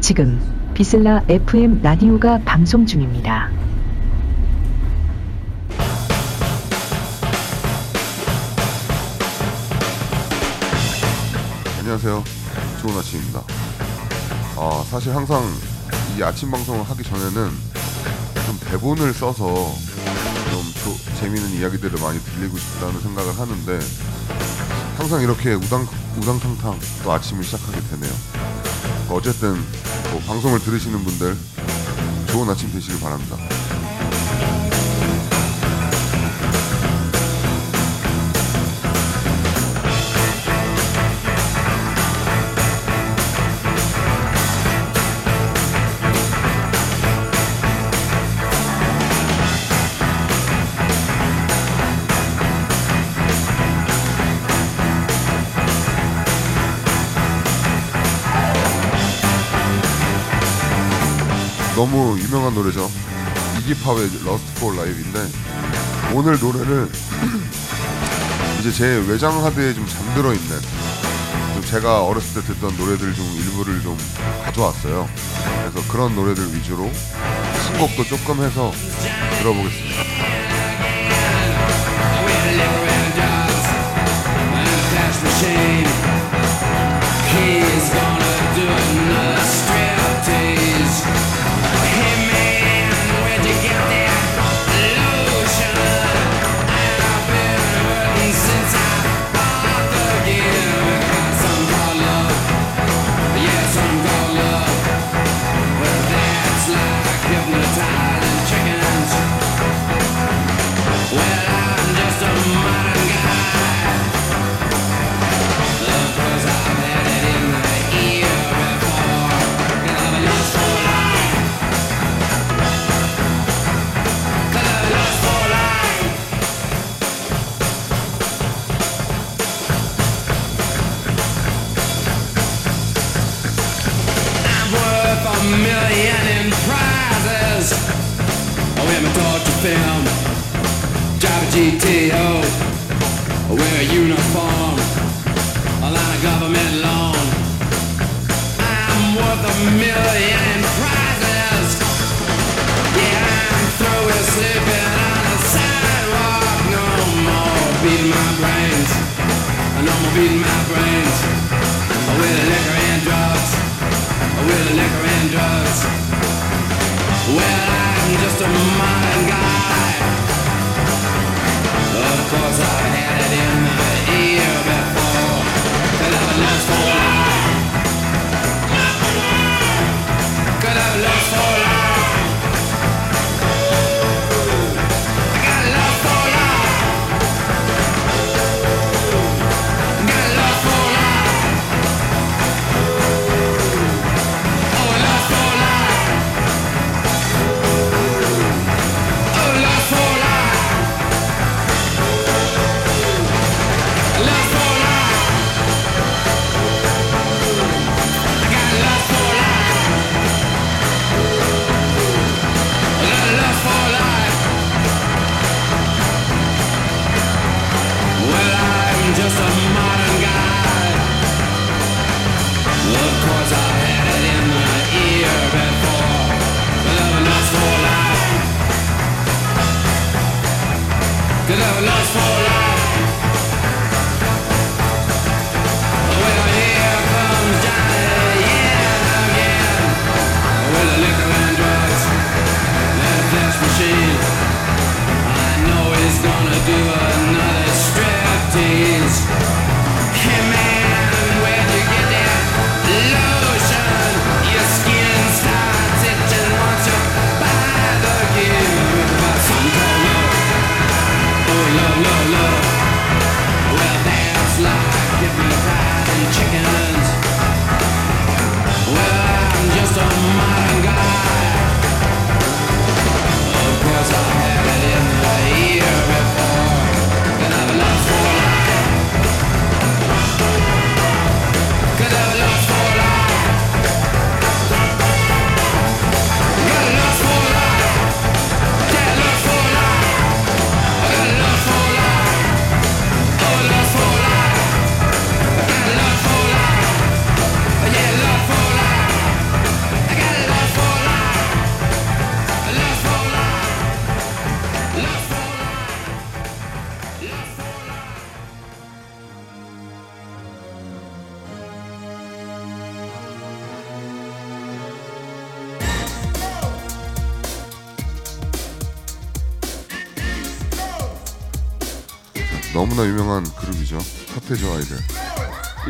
지금 비슬라 FM 라디오가 방송 중입니다. 안녕하세요. 좋은 아침입니다. 아, 사실 항상 이 아침 방송을 하기 전에는 좀 대본을 써서 재미있는 이야기들을 많이 들리고 싶다는 생각을 하는데 항상 이렇게 우당 우당탕탕 또 아침을 시작하게 되네요. 어쨌든 뭐 방송을 들으시는 분들 좋은 아침 되시길 바랍니다. 너무 유명한 노래죠. 이기팝의 Lust for Life인데 오늘 노래를 이제 제 외장 하드에 좀 잠들어 있는 좀 제가 어렸을 때 듣던 노래들 중 일부를 좀 가져왔어요. 그래서 그런 노래들 위주로 신곡도 조금 해서 들어보겠습니다.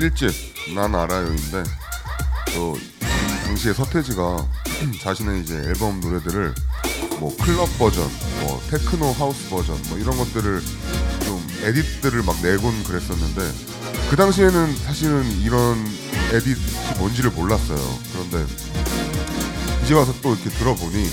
1집 난 알아요인데 또 당시에 서태지가 자신의 이제 앨범 노래들을 뭐 클럽 버전, 뭐 테크노 하우스 버전 뭐 이런 것들을 좀 edit들을 막 내곤 그랬었는데 그 당시에는 사실은 이런 edit이 뭔지를 몰랐어요. 그런데 이제 와서 또 이렇게 들어보니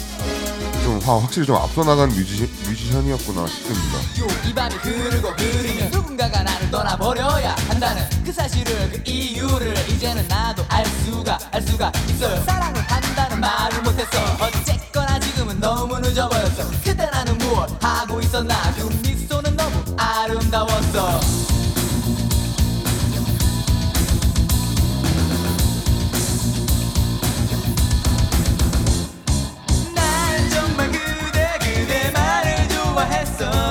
좀 화- 확실히 좀 앞서 나간 뮤지, 뮤지션이었구나 싶습니다. 요, 이 밤이 흐르고 흐르면 누군가가 나를 떠나버려야 한다는 그 사실을 그 이유를 이제는 나도 알 수가 알 수가 있어요. 사랑을 한다는 말을 못했어. 어쨌거나 지금은 너무 늦어버렸어. 그때 나는 무엇 하고 있었나? 그 미소는 너무 아름다웠어 좋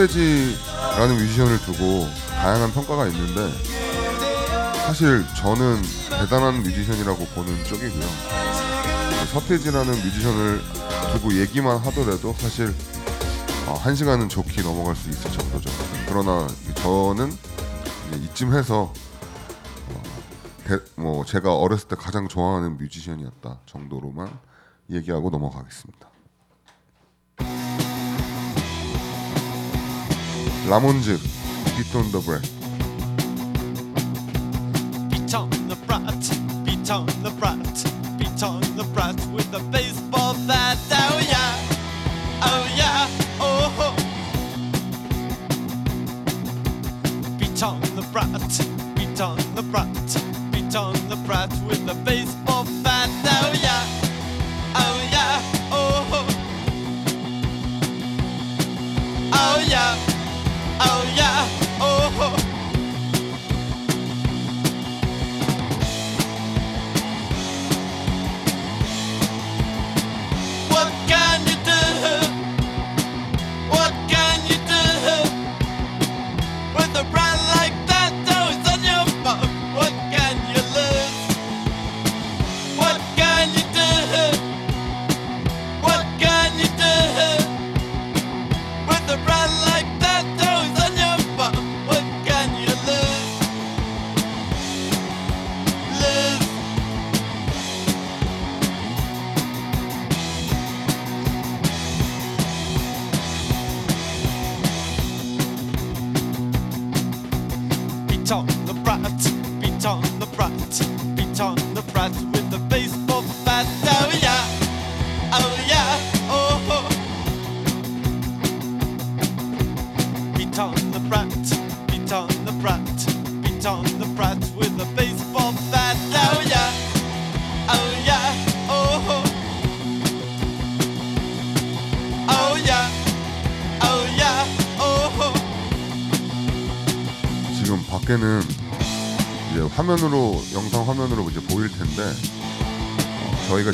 서태지라는 뮤지션을 두고 다양한 평가가 있는데 사실 저는 대단한 뮤지션이라고 보는 쪽이고요. 서태지라는 뮤지션을 두고 얘기만 하더라도 사실 어, 한 시간은 좋게 넘어갈 수 있을 정도죠. 그러나 저는 이쯤 해서 어, 대- 뭐 제가 어렸을 때 가장 좋아하는 뮤지션이었다 정도로만 얘기하고 넘어가겠습니다. 라몬즈, Beat on the Bread. Beat on the brat, beat on the brat,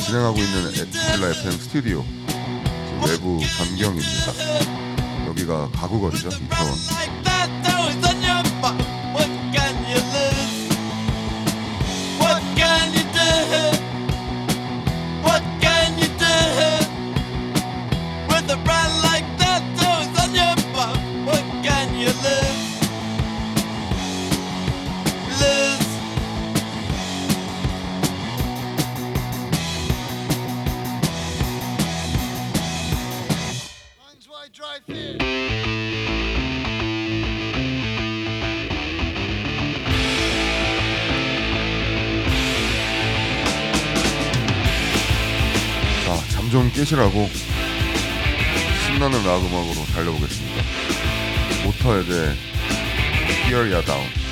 진행하고 있는 에필라 FM 스튜디오 외부 전경입니다. 여기가 가구거리죠, 이태원. 끝이라고 신나는 락 음악으로 달려보겠습니다. 모터에 대해 Here Ya Down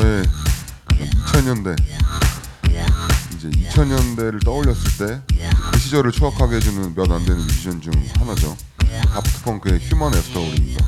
저의 2000년대 이제 2000년대를 떠올렸을 때 그 시절을 추억하게 해주는 몇 안 되는 뮤지션 중 하나죠. 다프트펑크의 휴먼 애프터홀입니다.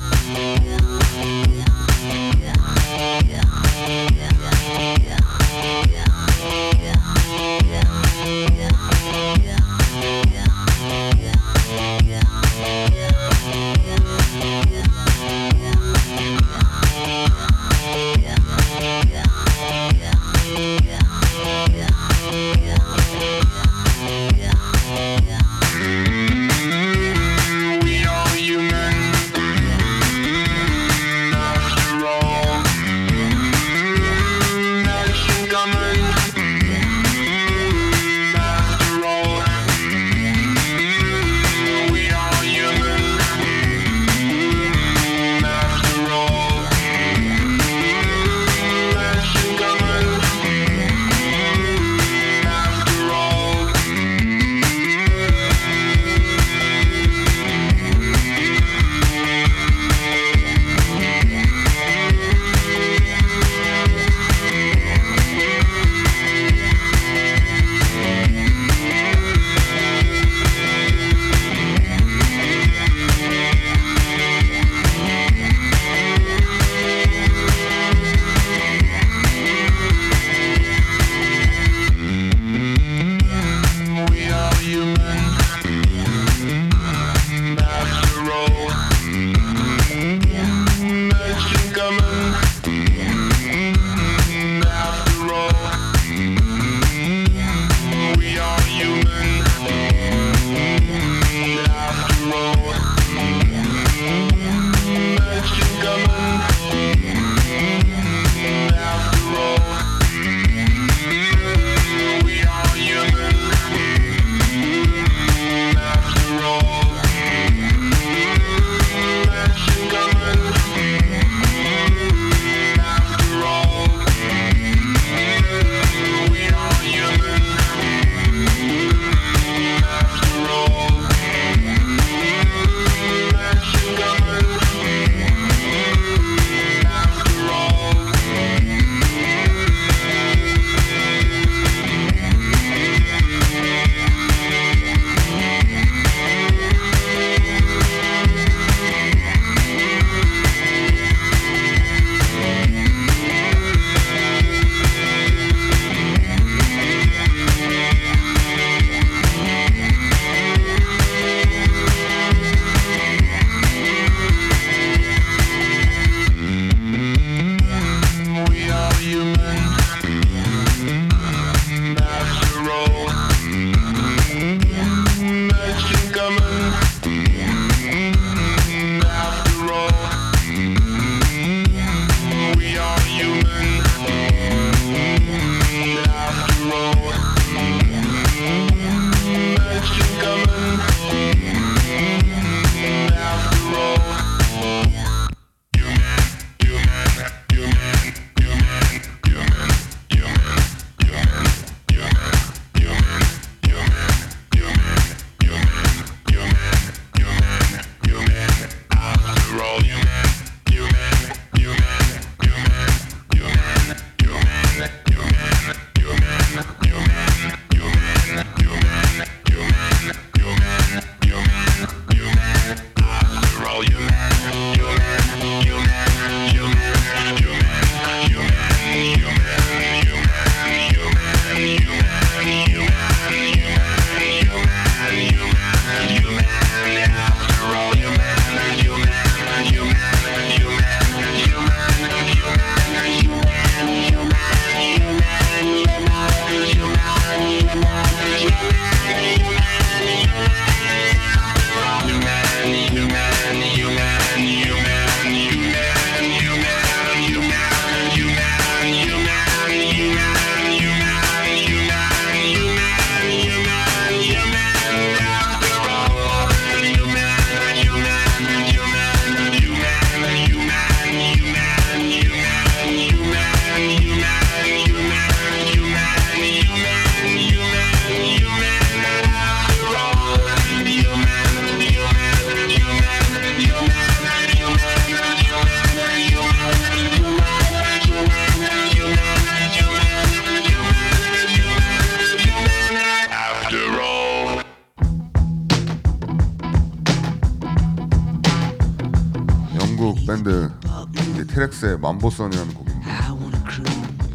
트렉스의 만보선이라는 곡입니다.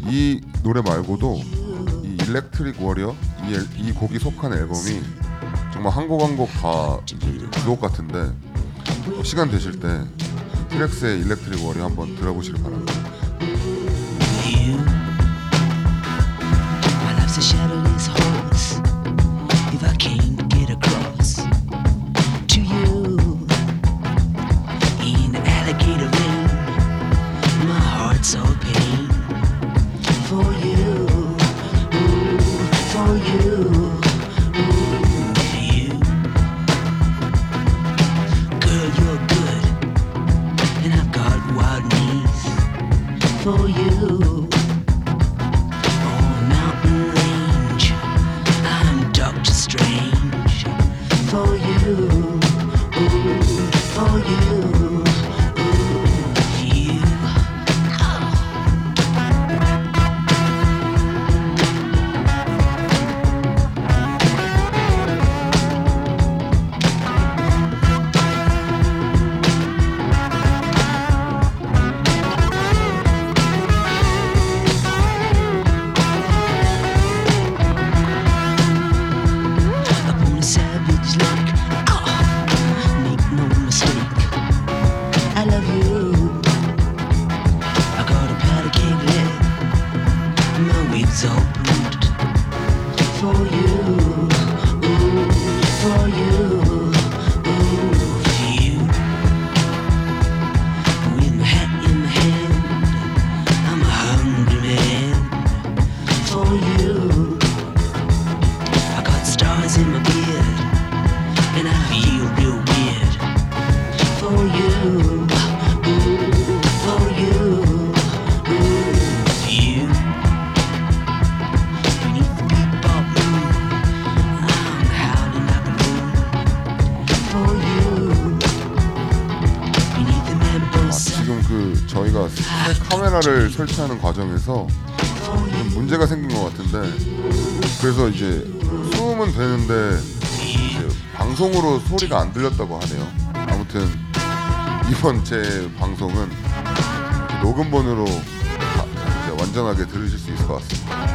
이 노래 말고도 이 Electric Warrior 이, 앨- 이 곡이 속한 앨범이 정말 한 곡 한 곡 다 주옥 같은데 시간 되실 때 T. Rex의 Electric Warrior 한번 들어보시길 바랍니다. 설치하는 과정에서 좀 문제가 생긴 것 같은데 그래서 이제 수음은 되는데 이제 방송으로 소리가 안 들렸다고 하네요. 아무튼 이번 제 방송은 녹음본으로 다 이제 완전하게 들으실 수 있을 것 같습니다.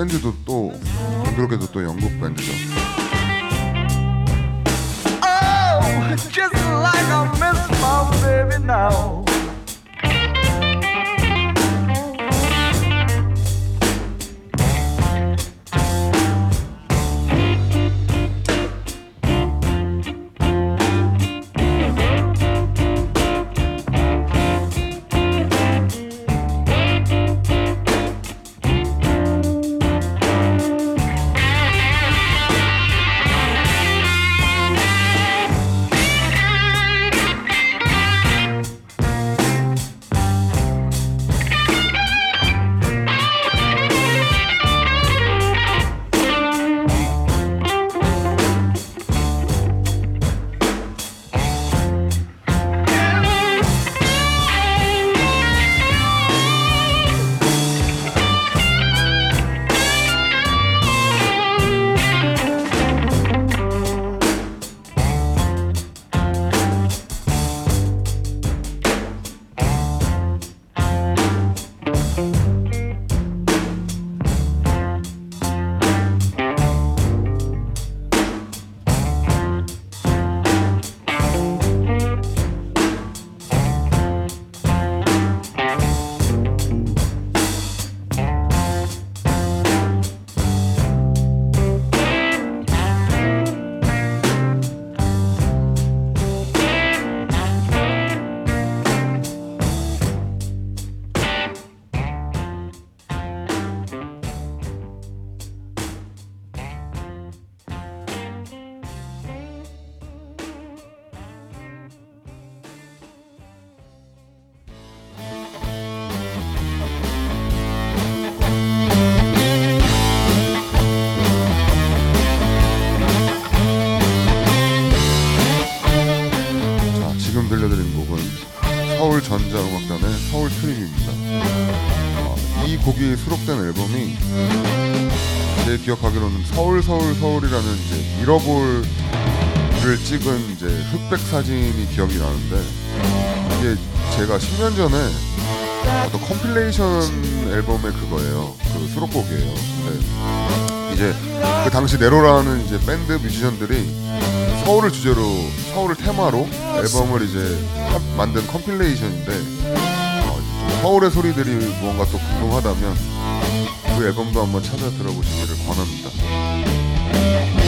밴드도 또 그렇게도 또 영국 밴드죠. Oh, just like I miss my baby now. 서울 Dream입니다. 아, 이 곡이 수록된 앨범이 제 기억하기로는 서울 서울 서울이라는 이제 mirror ball을 찍은 이제 흑백 사진이 기억이 나는데 이게 제가 10년 전에 어떤 compilation 앨범의 그거예요. 그 수록곡이에요. 근데 이제 그 당시 내로라는 이제 밴드 뮤지션들이 서울을 주제로 서울을 테마로 앨범을 이제 한- 만든 컴필레이션인데 서울의 소리들이 무언가 또 궁금하다면 그 앨범도 한번 찾아 들어보시기를 권합니다. 다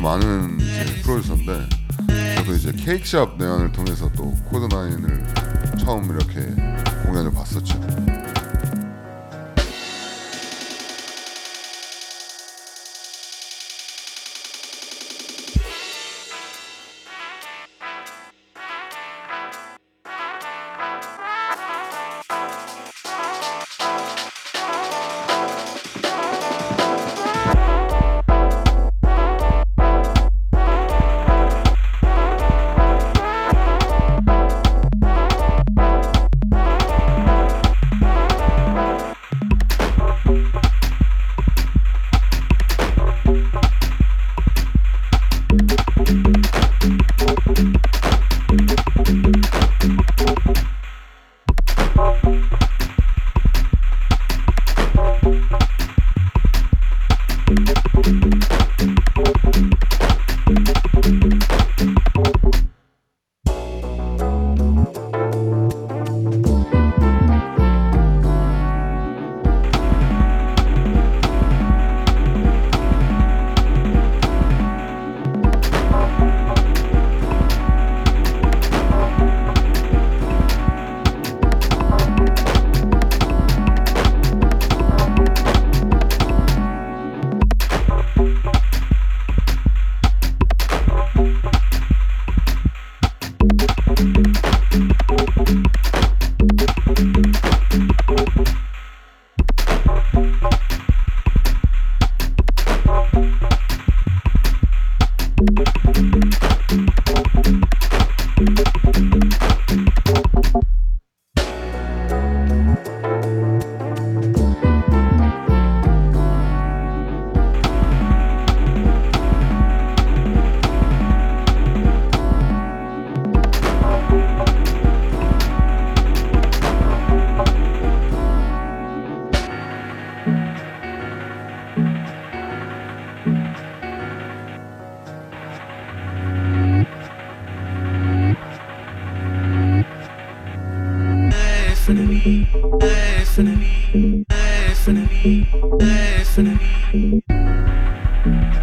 연이 많은 이제 프로듀서인데 저도 이제 케이크샵 내한을 통해서 또 코드9을 처음 이렇게 아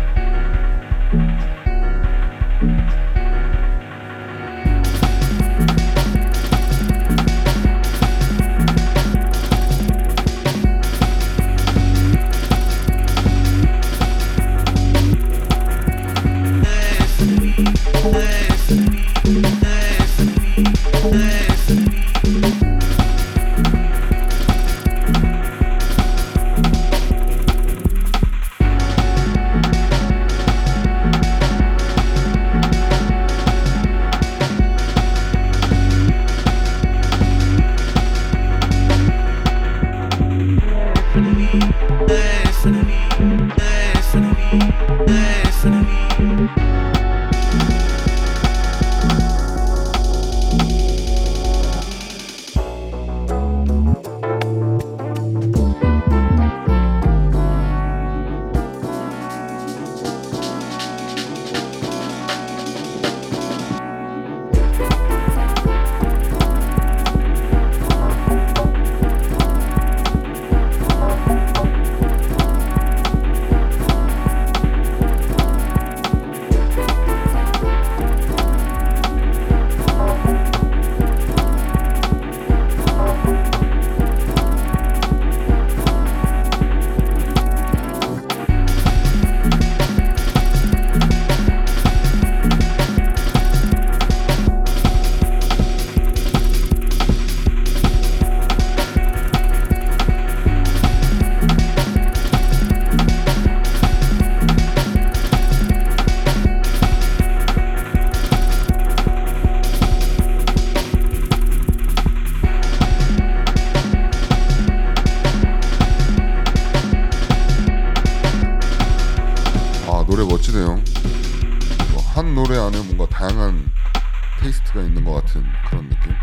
노래 멋지네요. 뭐한 노래 안에 뭔가 다양한 테이스트가 있는 것 같은 그런 느낌.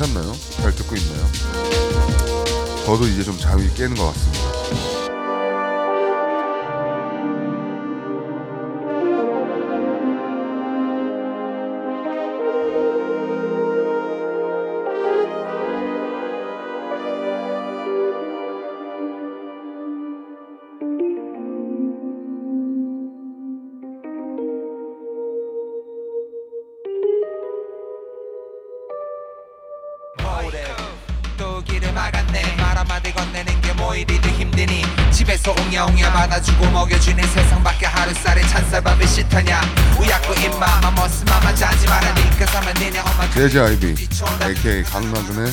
괜찮나요? 잘 듣고 있나요? 저도 이제 좀 잠이 깨는 것 같습니다. 받아주고 먹여주는 세상 밖에 하루살이 찬쌀밥이 싫다냐. 우약고 입마마 머스 마마 자지 말라니까 사면 니네 엄마 재즈 아이비. AKA 강나근의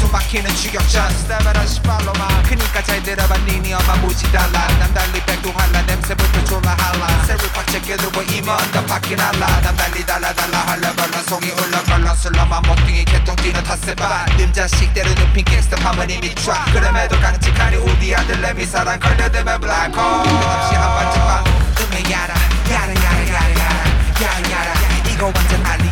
숨 막히는 추격전. 스타바라 시발로마. 그니까 잘 들어봐 니네 엄마 무지 달라. 남 달리 백도 할라 냄새부터 졸라 할라. 새를 빡쳐 깨두고 이면 더 바뀐 할라. 남 달리 달라 달라 할라 발라 속이 울렁걸렁 술렁만 목등이 개통 뛰는 탓세바 님 자식대로 눕힌 갱스터 파면 이미 트라 그럼에도 깡찍하니 우리 아들 내미 사랑 걸려들면 블랙홀 끝없이 한 번쯤만 음에 야라 야라 야라 야라 야라 야라. 이거 완전 난리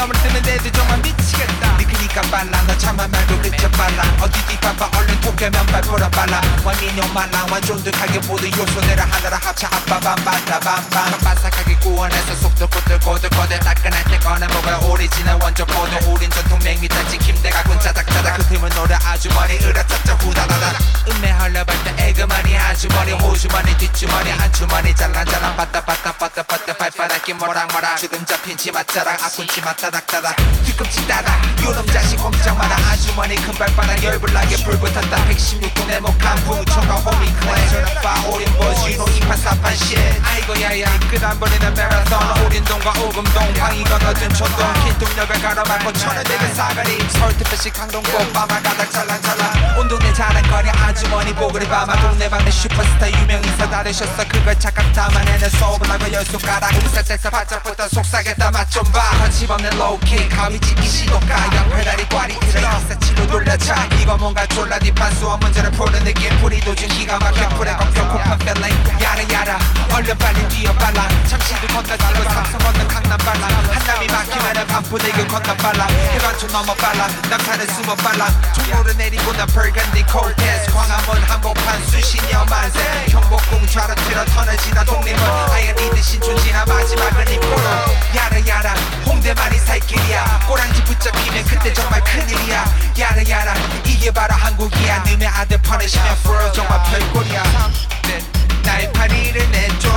네 뜨는 애들 정말 미치겠다. 네 그니까 빨라. 너 참아 말고 그쳐 빨라. 어디 뒤바빠 얼른 도깨면 발보라 빨라. 완인형 말라. 완쫀득하게 모두 요소들을 하나로 합쳐 아빠밤 반다 밤밤 바삭하게 구워내서 속도 꼬들꼬들꼬들 따끈할 때 꺼내 먹어야 오리지널 원조 포도. 우린 전통 맹미탈 지킴대가 군 짜닥짜닥. 그 틈은 노래 아주머니. 으라차차 후다다다. 음메 흘려볼 때 에그머니 아주머니. 호주머니 뒷주머니 한주머니. 잘란잘란 빠따 빠따 빠따 빠따. 발바닥이 모락모락. 주름 잡힌 치맛자락. 아픈 치맛 다닥다닥 뒤꿈치 따닥 요놈 자식 꼼짝 마라 아주머니 큰 발바닥 열불나게 불 붙었다. 116도 내목한 부초가 호미 클레 저녁바 오린 보시 유노 2848 shit 아이고 야야 끝안 버리는 마라톤. 오린동과 오금동 방이 건너든 촌동. 길동역을 가로막고 천을 대는 사거리. 서울특별시 강동구 빠마 가닥 잘란잘란 온 동네 자랑거리 아주머니 보그리 바마. 동네방네 슈퍼스타 유명인사 다르셨어. 그걸 착각 담아내는 소불하고 열 손가락. 우사세서 바짝부터 속삭였다. 맛좀봐. 거침없는 로우킥 가위 찍기 시도가. 양페다리 꽈리 이래 이사치로 돌려차. 이거 뭔가 졸라 딥한 수업 문제를 푸는 느낌. 풀이도 준 기가 막혀. 풀에 꺾여 코판 펠링 야라 야라. 얼른 빨리 뛰어 빨라. 잠시도 건너 뛰고 삼성 건너 강남 빨라. 한남이 막히면은 반푸대교 건너 빨라. 해관초 넘어 빨라. 낙타는 숨어 빨라. 종로를 내리고 난 벌간디 콜테스. 광화문 한복판 수신여 만세. 경복궁 좌로 틀어 터널 지나 독립문. 아예 리드 신촌 지나 마지막은 입고로. 야라 야라. 홍대만이 살길이야. 꼬랑지 붙잡히면 그때 정말 큰일이야. 야라 야라 이게 바로 한국이야 너네 아들 퍼내시면 프로 정말 별꼴이야. 날 파리를 내준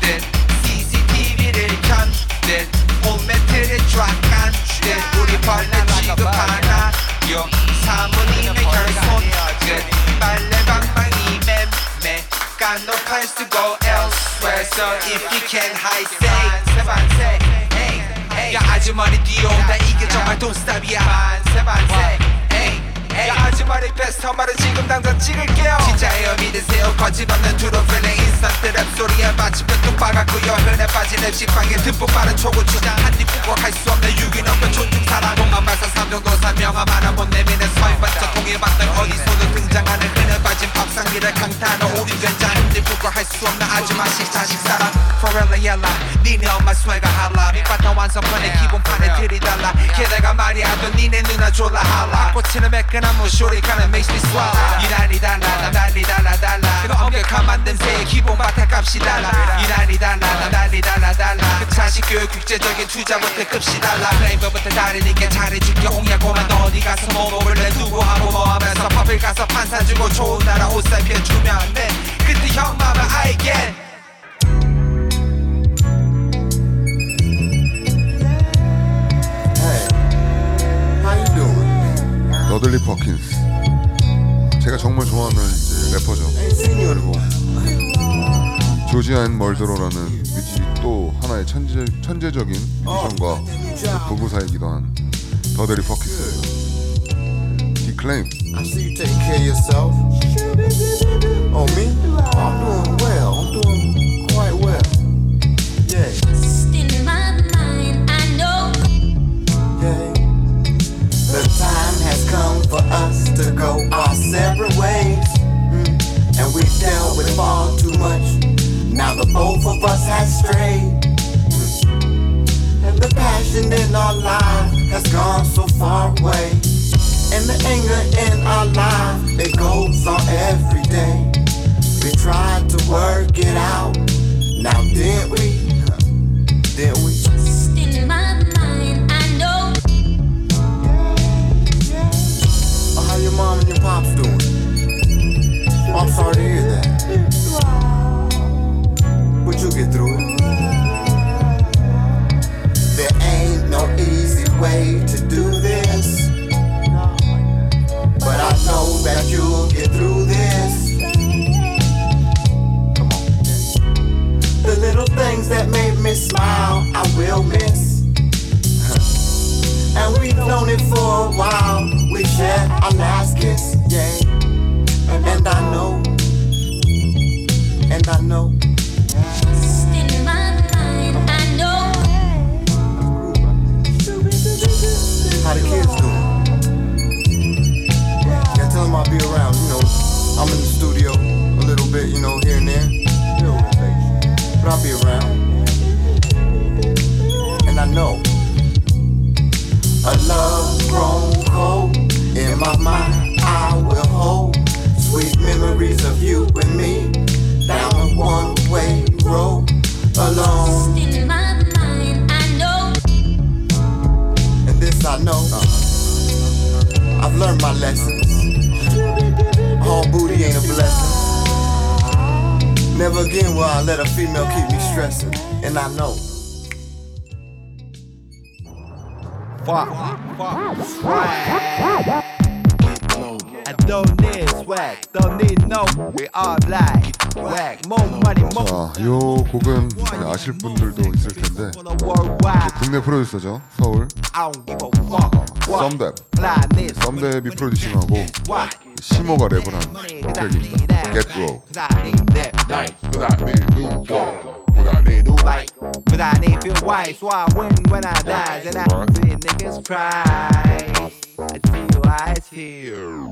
듯 CCTV를 켠듯 홈매트를 쫙간. 듯 우리 벌레 취급하나 요 사모님의 결손. 끝 빨래 방망이 맴매 깐노팔 쓰고 elsewhere. So if you can hide say 아주머니 뛰어온다. 이게 정말 반세 에이 에이 야 베스트 말을 지금 당장 찍을게요. 진짜예요 믿으세요. 거침없는 트로 필링 인스턴트 랩 소리에 마침표 뚝 박았고요 흔해 빠진 랩 식빵에 듬뿍 빠른 초고 주장 한입 굽고 할수 없는 유기농과 존중 사랑 공만 발사 삼정도 사 명함 하나 못 내미는 서인 반짝 통일 박들 어디서도 등장하는 흔해 빠진 밥상미를 강타하는 우리 된장. 한입 굽고 할수 없는 아주마식 자식 사랑. Forever yellow. 니네 엄마 swagger 할라. 밑바탕 완성판에 기본판에 들이달라. 게다가 말이야 또 니네 누나 졸라 할라. 꽂히는 매끈한 모쇼리 가는 makes me swallow. 유난히 달라 남 달리 달라 그거 엄격한 만듦새의 기본 바탕값이 달라. 유난히 달라 남 달리 달라 그 자식 교육 국제적인 투자부터 급시 달라. 플레이버부터 다르니까 잘해줄게 홍야고만. 너 어디 가서 뭐 먹을래? 누구 하고 뭐 하면서 밥을 가서 판사 주고 좋은 나라 옷 살펴주면 돼. 그때 형 맘을 알게 더들리 퍼킨스 제가 정말 좋아하는 이제 래퍼죠 그리고 조지아 앤 멀드로라는 뮤직 또 하나의 천재, 천재적인 뮤지션과 부부사이기도 한 더들리 퍼킨스예요 디클레임. Oh, me? Oh, I'm doing well. I'm doing quite well. Yeah, for us to go our separate ways. Mm. And we've dealt with far too much. Now the both of us have strayed. Mm. And the passion in our lives has gone so far away. And the anger in our lives, they on every day. We tried to work it out. Now didn't we? Didn't we? Through it. There ain't no easy way to do this. But I know that you'll get through this. The little things that made me smile, I will miss. And we've known it for a while. We shared our last kiss, yeah. And I know, and I know. I'll be around. You know, I'm in the studio a little bit, you know, here and there. But I'll be around. And I know a love grown cold in my mind. I will hold sweet memories of you and me down a one-way road alone. In my mind, I know. And this I know. I've learned my lessons. All booty ain't a blessing. Never again will I let a female keep me stressing. And I know. I don't need swag, don't need no. We all like swag, more money, more. 자, 요 곡은 아실 분들도 있을 텐데 국내 프로듀서죠. 서울 fuck. 썸뎁. 썸뎁이 프로듀싱하고 Why? 시모가 랩을 한 트랙입니다. Get Bro. Cause I need that night. Cause I need new wall. Cause I need new light. Cause I need feel white. So I win when I die. And I see niggas cry. I see your eyes here.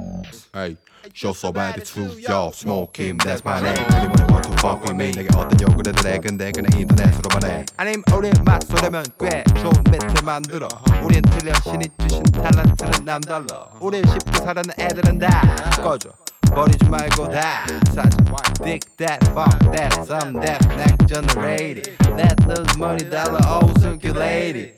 Hey, show so bad it's true yo smoke him that's my name anyone want to fuck with me 내게 어떤 요구를 해 근데 그냥 인터넷으로만 해 아님 우리 맛소리면 꽤 좋은 멘트 만들어 우린 틀려 신이 주신 탤런트는 남달라 우린 쉽게 사라는 애들은 다 꺼져 버리지 말고 다 사자 Dig that, fuck that, some that, next generated Let those money dollar all circulated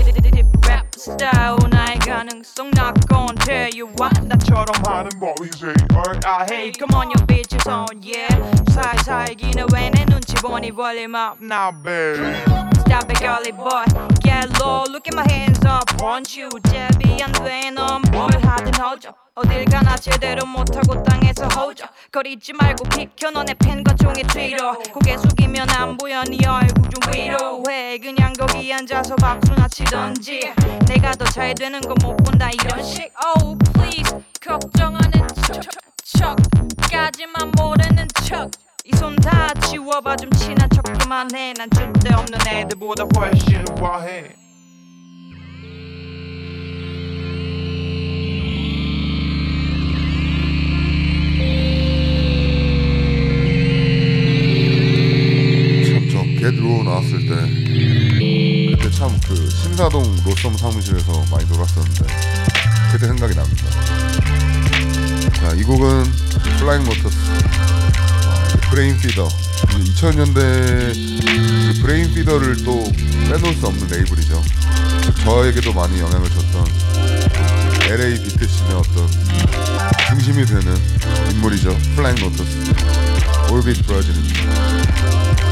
rap star 나의 가능성 not gonna tell you what 나처럼 하는 boys I hate come on your bitches on yeah 살살 기는 왜내 눈치 보니 volume up now babe Stop it girly boy. Get low look at my hands up. Want you 제비 안돼넌뭘 하든 허져 어딜 가나 제대로 못하고 땅에서 허져 거리지 말고 비켜 너네 팬과 종의 뒤로. 고개 숙이면 안 보여 네 얼굴 좀 위로 해. 그냥 거기 앉아서 박수나 치던지. 내가 더 잘 되는 거 못 본다 이런 식. Oh please. 걱정하는 척까지만 모르는 척 이 손 다 치워봐. 좀 친한 척 그만해. 난 절대 없는 애들보다 훨씬 우아해. 참저 Raw 나왔을 때 그때 참 그 신사동 로썸 사무실에서 많이 놀았었는데 그때 생각이 납니다. 자, 이 곡은 플라잉 로터스 브레인 피더 2000년대 그 브레인 피더를 또 빼놓을 수 없는 레이블이죠. 저에게도 많이 영향을 줬던 LA 비트 scene의 어떤 중심이 되는 인물이죠. 플라잉 로터스 Orbit Brazil입니다.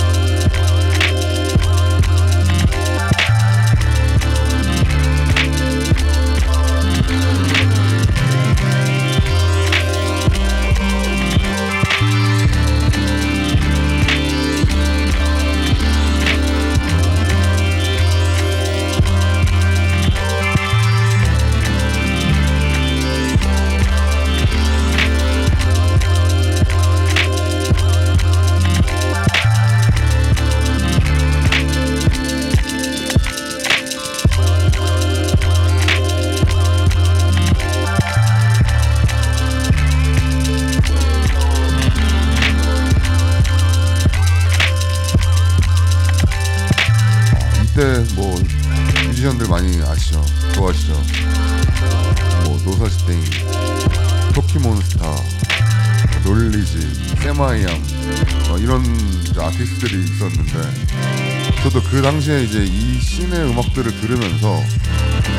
당시에 이제 이 씬의 음악들을 들으면서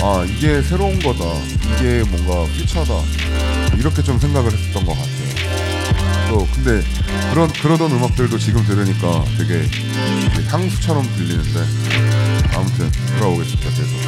아 이게 새로운 거다, 이게 뭔가 퓨처다 이렇게 좀 생각을 했었던 것 같아요. 또 근데 그런 그러던 음악들도 지금 들으니까 되게 향수처럼 들리는데 아무튼 돌아오겠습니다. 계속.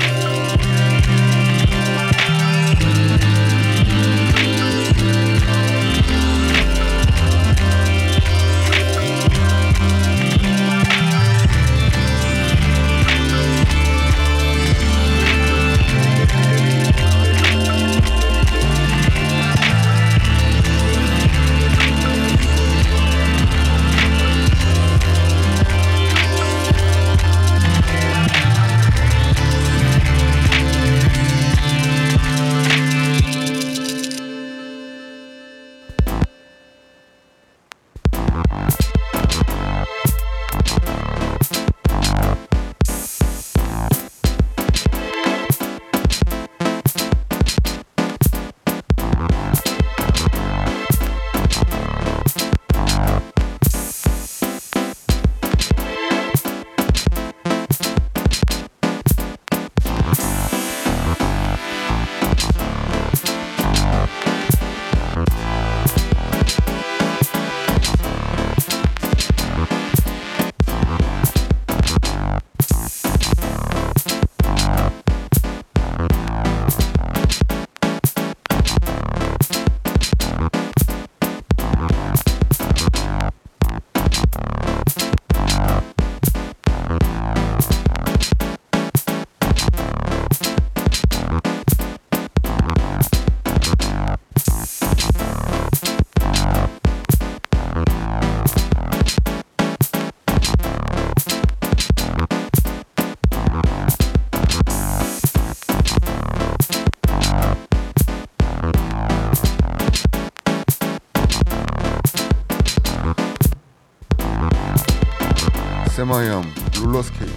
세마이암 롤러스케이트.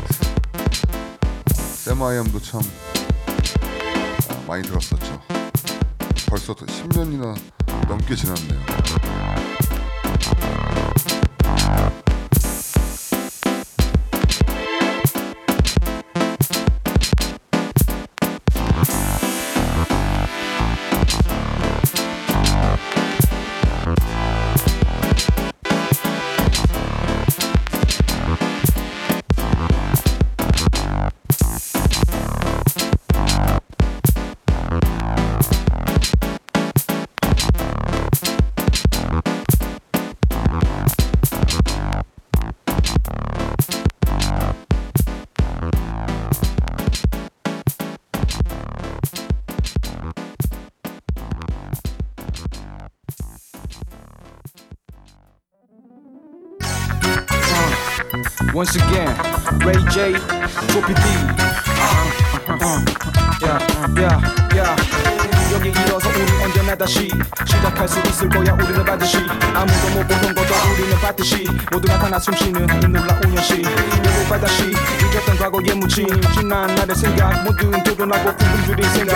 세마이암도 참 아, 많이 들었었죠. 벌써 10년이나 넘게 지났네요 Ray J, Gopi D. Uh, uh, yeah, yeah. 여기 일어서 우리 언제나 다시 시작할 수 있을 거야 우리는 반드시. 아무도 못 보던 거도 우리는 봤듯이 모두 나타나 숨쉬는 이 놀라운 현실. 여기 바다시 잊었던 과거의 무침 지난 날의 생각. 모든 드러나고 굶주린 생각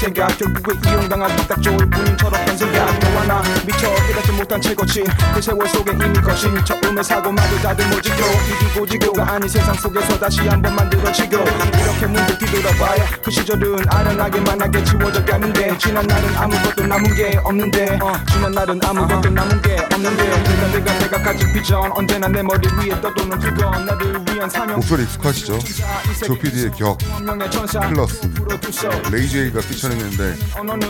생각. 결국에 이용당하기 딱 좋을 뿐인 철없던 생각. 너와 나 미처 깨닫지 못한 최고치. 그 세월 속에 이미 거친 처음의 사고마저 다들 모지고 이기고 지고가 아닌 세상 속에서 다시 한번 만들어지고 이렇게 문득 뒤돌아봐야 그 시절은 아련하게만 하게 지워져 가는데. 지난 날은 아무것도 남은 게 없는데. 어, 지난 날은 아무것도 남은 게 없는데 내가 내가 내가 가진 비전 언제나 내 머리 위에 떠도는 그건 나를 위한 사명. 목소리 익숙하시죠? 조피디의 격, 프로듀서 레이제이가 피처링했는데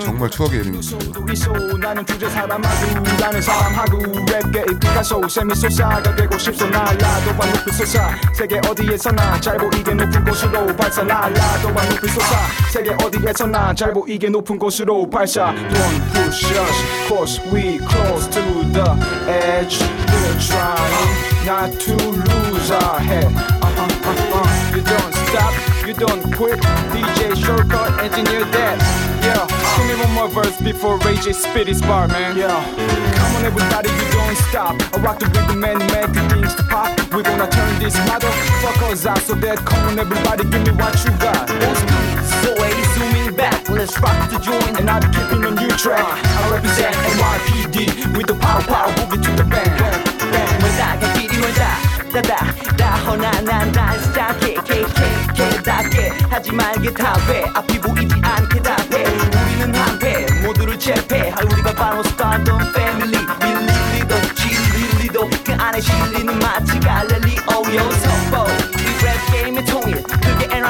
정말 추억의 수도 있어. 나는 주제 사람하고 나는 사람하고 랩계의 피카소 세미소사가 되고 싶소. 날라도 반 높이 솟아. 세계 어디에서나 잘 보이게 높은 곳으로 발사. 날라도 반 높이 솟아. 세계 어디에서나 잘 보이게 높은 곳으로 발사. Don't push us cause we close to the edge We're trying not to lose our head uh-huh, uh-uh. You don't stop, you don't quit DJ Shortcut, engineer that Yeah, give me one more verse before Ray J spit his bar, man Yeah, come on everybody, you don't stop. I rock the rhythm and make things pop. We're gonna turn these motherfuckers out so that come on, everybody, give me what you got. Good? So hey, zooming back, let's rock the joint. And I'm keeping a new track. I represent NYPD with the power, power, boogie to the band. band. 왜다가 필요하다 다다 다 허나난다 시작해 케케케케답게 하지 말게 다돼 앞이 보이지 않게 답해 우리는 한패 모두를 제패할 우리가 바로 스타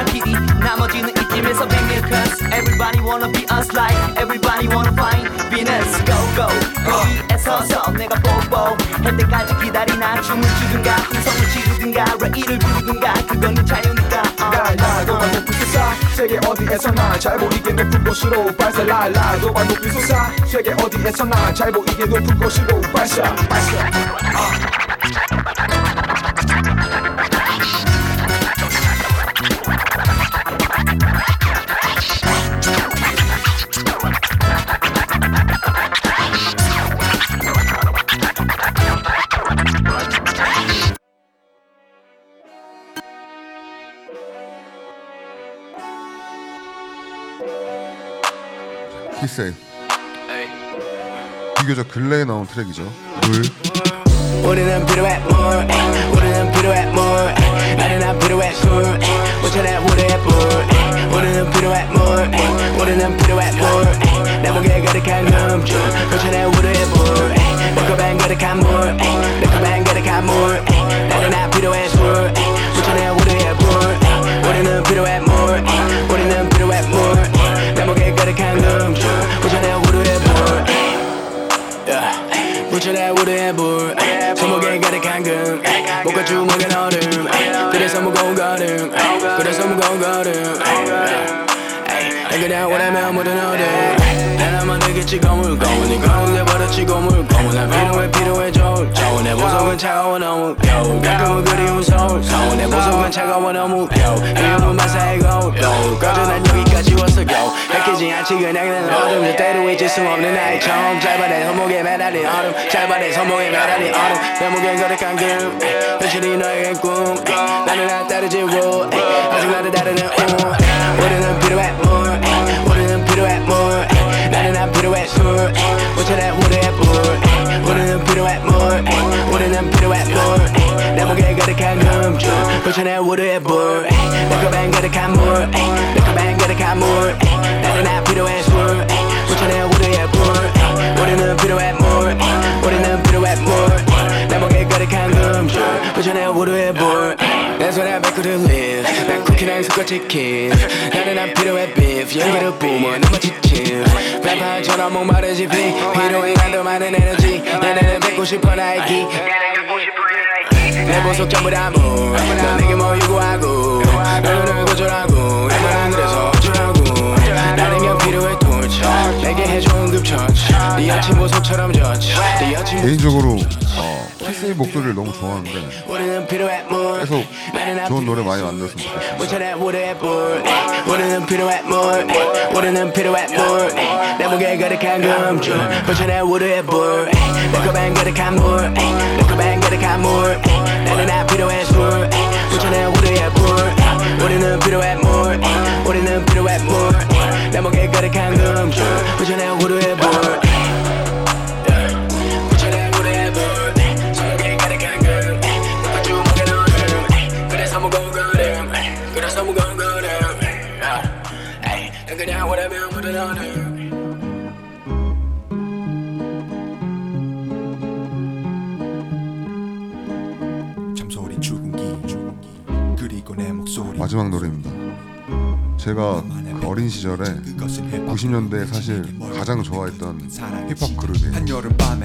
NRPD 나머지는 이쯤에서 비밀 Cause everybody wanna be us like everybody wanna find Venus. Go go 거기에 서서 내가 보보 할 때까지 기다리나? 춤을 추든가? 흥성을 지르든가? 레이를 부르든가? 네 자유니까 어. 라라 너만 높이 솟아 세계 어디에서나 잘 보이게 높은 곳으로 발사. 라라 너만 높이 솟아 세계 어디에서나 잘 보이게 높은 곳으로 발사. 발사 키세이 비교적 근래에 나온 트랙이죠 물 우리는 필요해 more 우리는 필요해 more 나는 안 필요해 술 못찾아 우리의 불 우리는 필요해 more 우리는 필요해 more 내 목에 가득한 금줄 못찾아 우리의 불내 컵엔 가득한 물내 컵엔 가득한 물 나는 안 필요해 술 못찾아 우리의 불 우리는 필요해 more 우리는 필요해 more 내 목에 가득한 금줄 못찾아 우리의 불 묻혀내 우리의 불 손목에 가득한 금. 목과 주먹엔 얼음. 그래서 무거운 걸음. 그래서 무거운 걸음. 난 그냥 원하면 모든 어른 내겠지 거물 내 버릇이 고물 난 필요해 필요해 좋은 내 보석은 차가워 너무 겨울 가끔은 그리운 서울. 서울 내 보석은 차가워 너무 겨울 이름은 마사의 거울. 겨울 꺼져 난 여기까지 왔어 겨우. 뺏기지 않지 그냥 난 어둠 절대로 잊을 수 없는 나의 처음. 짧아내 손목에 매달린 얼음. 짧아내 손목에 매달린 얼음. 내 목에 가득한 금. 현실이 너에겐 꿈. 나는 나 따르지 ru 아직 나를 다루는 우. 우리는 필요해 more 안 필요해 술 못찾아 우리의 불 우리는 필요해 more 우리는 필요해 more 내 목에 가득한 금줄 못찾아 우리의 불내 컵엔 가득한 물내 컵엔 가득한 물 나는 안 필요해 술 못찾아 우리의 불 우리는 필요해 more 우리는 필요해 more 내 가득한 금줄 못찾아 우리의 불내 손에 백구를 live 난 쿠키랑 섞어 치킨. 나는 안 필요해 beef. 연기를 뿜어 너무 지침 뱀파처럼 목마르지 비 필요해 난더 많은 에너지. 내내는 뱉고 싶어 나이키 내 보석 전부 다 물 넌 내게 뭐 요구하고. 너는 거절하고. 나만 안 그래서 어쩌라고. 나는 그냥 필요해 torch. 내게 해줘 응급 처치. 네 아침 보석처럼 젖네 아침 개인적으로 어, 키세이 목소리를 너무 좋아하는데 계속 좋은 노래 많이 만들었으면 필요해 우리는 필요해 목에 가득한 금줄 필요해 시절에 90년대에 사실 가장 좋아했던 힙합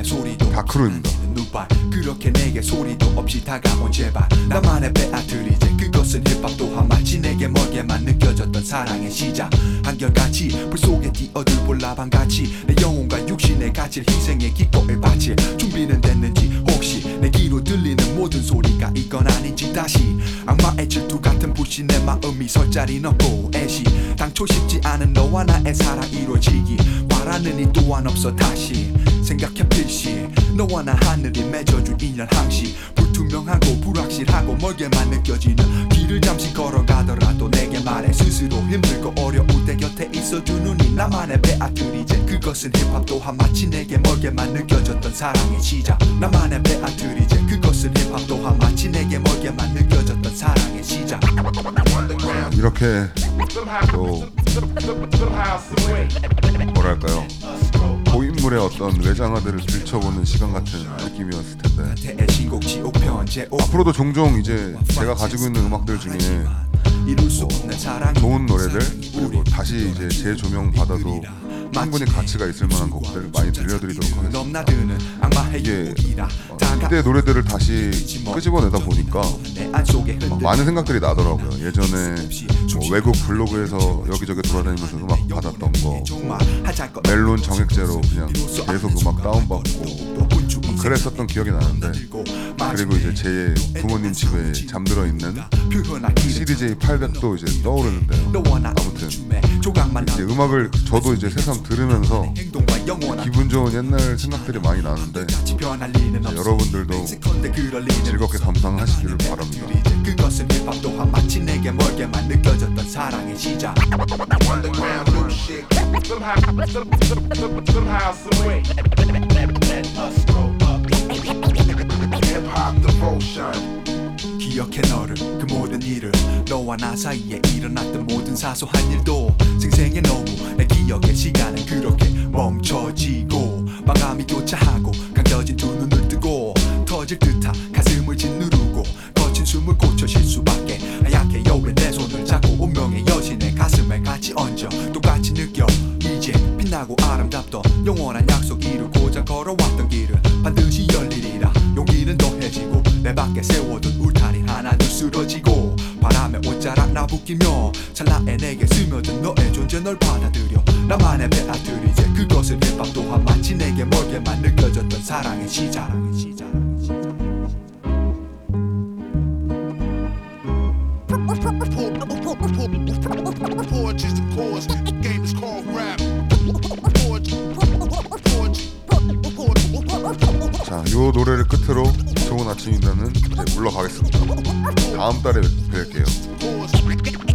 소리도 다크루입니다 누발. 그렇게 내게 소리도 없이 다가온 제발. 나만의 빼앗들이제 그것은 힙합 또한 마치 내게 멀게만 느껴졌던 사랑의 시작. 한결같이 불 속에 뛰어들 볼라방같이. 내 영혼과 육신의 가칠 희생의 기꺼을 바칠. 준비는 됐는지 혹시 내 귀로 들리는 모든 소리가 이건 아닌지 다시. 악마의 질투 같은 불신 내 마음이 설 자리 넣고 애시. 당초 쉽지 않은 너와 나의 사랑 이루어지기. 바라는 이 또한 없어 다시 생각해 필시. 너와 나 하늘이 맺어준 인연 항시. 불투명하고 불확실하고 멀게만 느껴지는 길을 잠시 걸어가더라도 내게 말해 스스로 힘들고 어려울 때 곁에 있어주는 이 나만의 베아트리제 그것은 힙합 또한 마치 내게 멀게만 느껴졌던 사랑의 시작. 나만의 베아트리제 그것은 힙합 또한 마치 내게 멀게만 느껴졌던 사랑의 시작. 이렇게 또 뭐랄까요? 고 인물의 어떤 외장하들을 들춰보는 시간 같은 느낌이었을 텐데. 앞으로도 종종 이제 제가 가지고 있는 음악들 중에 사랑 좋은 노래들 그리고 다시 이제 재조명 받아도 충분히 가치가 있을 만한 곡들 많이 들려드리도록 하겠습니다. 이게 이때 노래들을 다시 끄집어내다 보니까 많은 생각들이 나더라고요. 예전에 뭐 외국 블로그에서 여기저기 돌아다니면서 음악 받았던 거, 멜론 정액제로 그냥 계속 음악 다운받고 그랬었던 기억이 나는데 그리고 이제 제 부모님 집에 잠들어 있는 CDJ 800도 이제 떠오르는데요. 아무튼 이제 음악을 저도 이제 새삼 들으면서 기분 좋은 옛날 생각들이 많이 나는데 여러분들도 즐겁게 감상하시기를 바랍니다. 그것은 힙합 또한 마치 내게 멀게만 느껴졌던 사랑의 시작. Hip hop devotion. 기억해 너를 그 모든 일을. 너와 나 사이에 일어났던 모든 사소한 일도 생생해 너무. 내 기억의 시간은 그렇게 멈춰지고 마감이 교차하고 감겨진 두 눈을 뜨고 터질 듯한 가슴을 짓누르고 거친 숨을 고쳐 쉴 수밖에 하얗게 여울에 내 손을 잡고 운명의 여신의 가슴에 같이 얹어 똑같이 느껴. 이제 빛나고 아름답던 영원한 널 받아들여 나만의 베아트리제 그것은 힙합 또한 마치 내게 멀게만 느껴졌던 사랑의 시작 Poetry's the cause. The game is called rap. 자, 요 노래를 끝으로 좋은 아침이면은 이제 물러가겠습니다. 다음 달에 뵐게요.